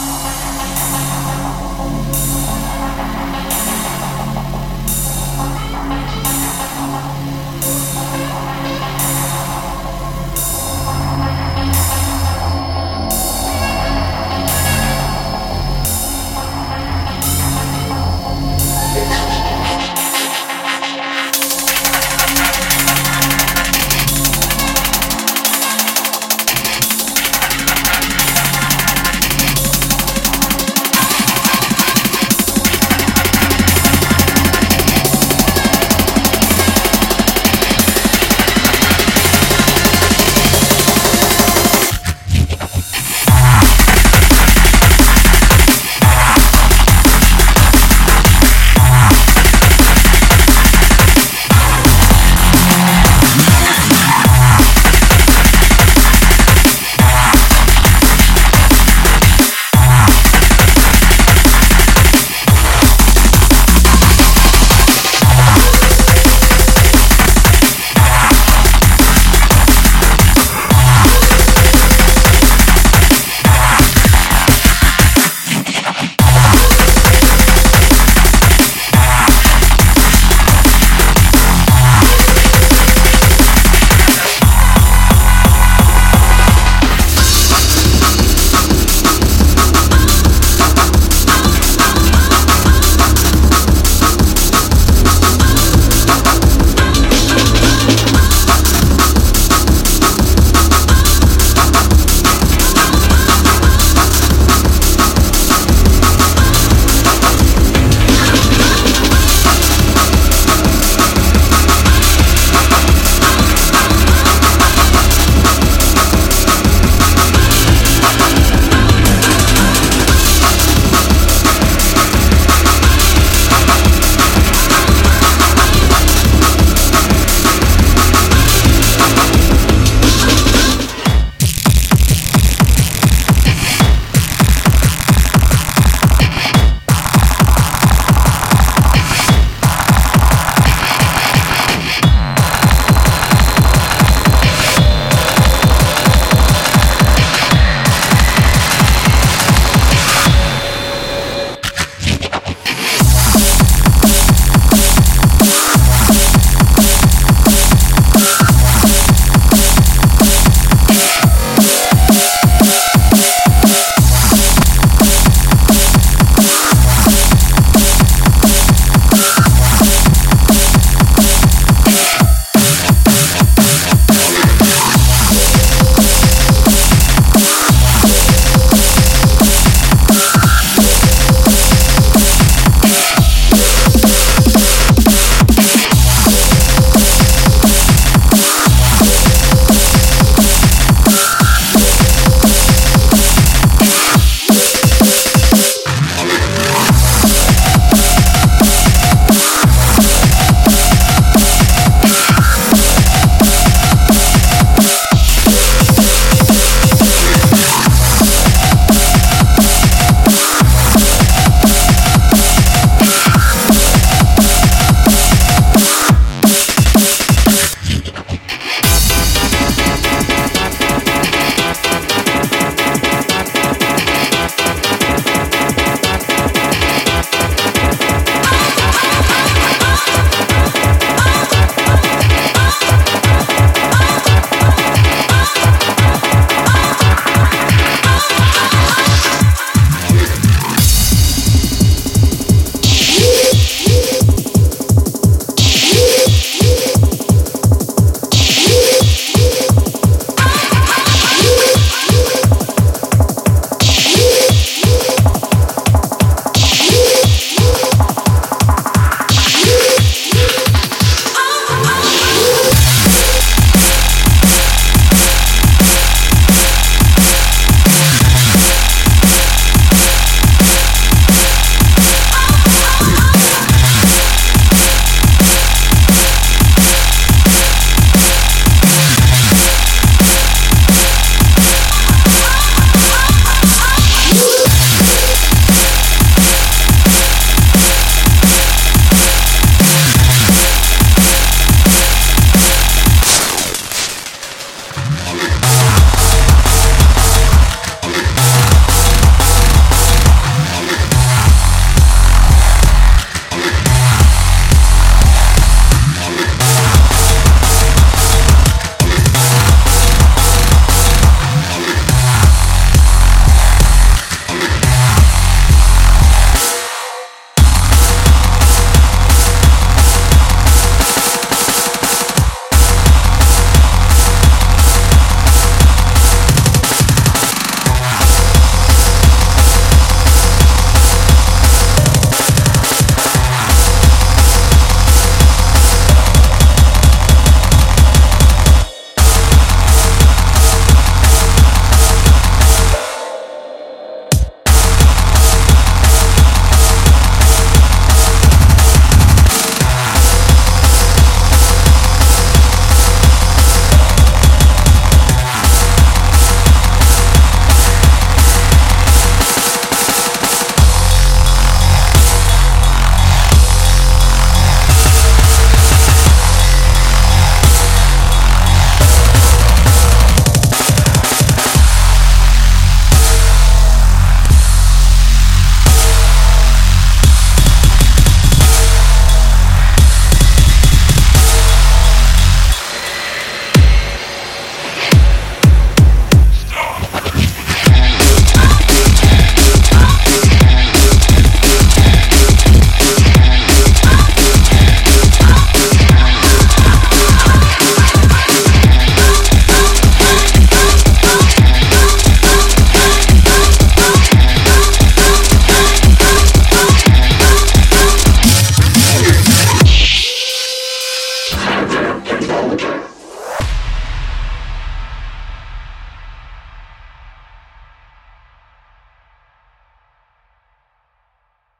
Bye.